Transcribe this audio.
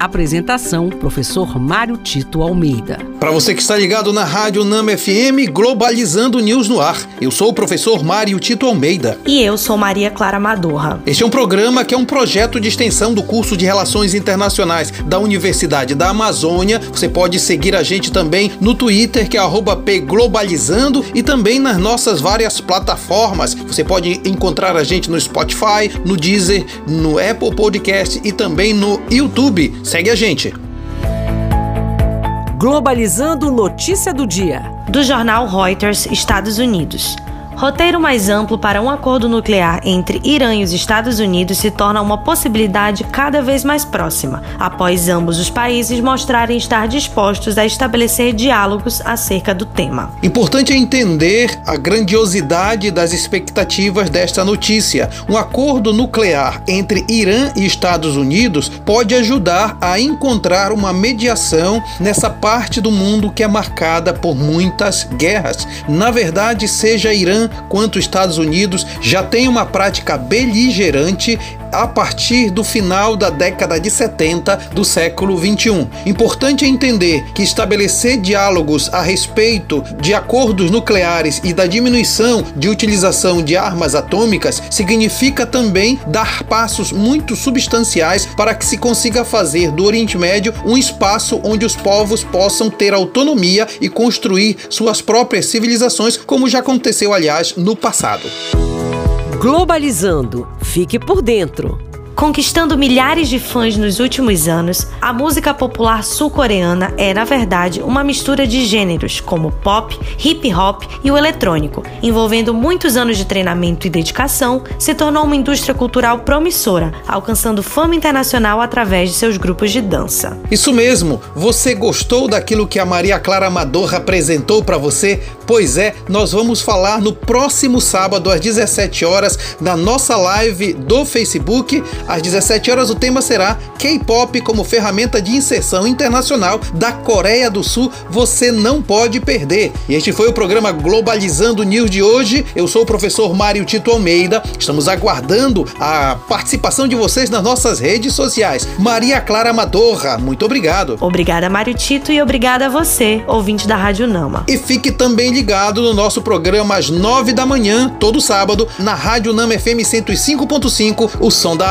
Apresentação: Professor Mário Tito Almeida. Para você que está ligado na Rádio Nama FM, Globalizando News no ar. Eu sou o professor Mário Tito Almeida. E eu sou Maria Clara Madorra. Este é um programa que é um projeto de extensão do curso de Relações Internacionais da Universidade da Amazônia. Você pode seguir a gente também no Twitter, que é pglobalizando, e também nas nossas várias plataformas. Você pode encontrar a gente no Spotify, no Deezer, no Apple Podcast e também no YouTube. Segue a gente. Globalizando notícia do dia. Do jornal Reuters, Estados Unidos. Roteiro mais amplo para um acordo nuclear entre Irã e os Estados Unidos se torna uma possibilidade cada vez mais próxima, após ambos os países mostrarem estar dispostos a estabelecer diálogos acerca do tema. Importante é entender a grandiosidade das expectativas desta notícia. Um acordo nuclear entre Irã e Estados Unidos pode ajudar a encontrar uma mediação nessa parte do mundo que é marcada por muitas guerras. Na verdade, seja Irã quanto Estados Unidos já têm uma prática beligerante a partir do final da década de 70 do século 21. Importante é entender que estabelecer diálogos a respeito de acordos nucleares e da diminuição de utilização de armas atômicas significa também dar passos muito substanciais para que se consiga fazer do Oriente Médio um espaço onde os povos possam ter autonomia e construir suas próprias civilizações, como já aconteceu, aliás, no passado. Globalizando. Fique por dentro. Conquistando milhares de fãs nos últimos anos, a música popular sul-coreana é, na verdade, uma mistura de gêneros como pop, hip hop e o eletrônico. Envolvendo muitos anos de treinamento e dedicação, se tornou uma indústria cultural promissora, alcançando fama internacional através de seus grupos de dança. Isso mesmo! Você gostou daquilo que a Maria Clara Amador apresentou para você? Pois é, nós vamos falar no próximo sábado às 17 horas na nossa live do Facebook. Às 17 horas o tema será K-pop como ferramenta de inserção internacional da Coreia do Sul. Você não pode perder. E este foi o programa Globalizando News de hoje. Eu sou o professor Mário Tito Almeida. Estamos aguardando a participação de vocês nas nossas redes sociais. Maria Clara Amadorra, muito obrigado. Obrigada, Mário Tito, e obrigada a você, ouvinte da Rádio Nama. E fique também ligado no nosso programa às 9 da manhã, todo sábado, na Rádio Nama FM 105.5, o som da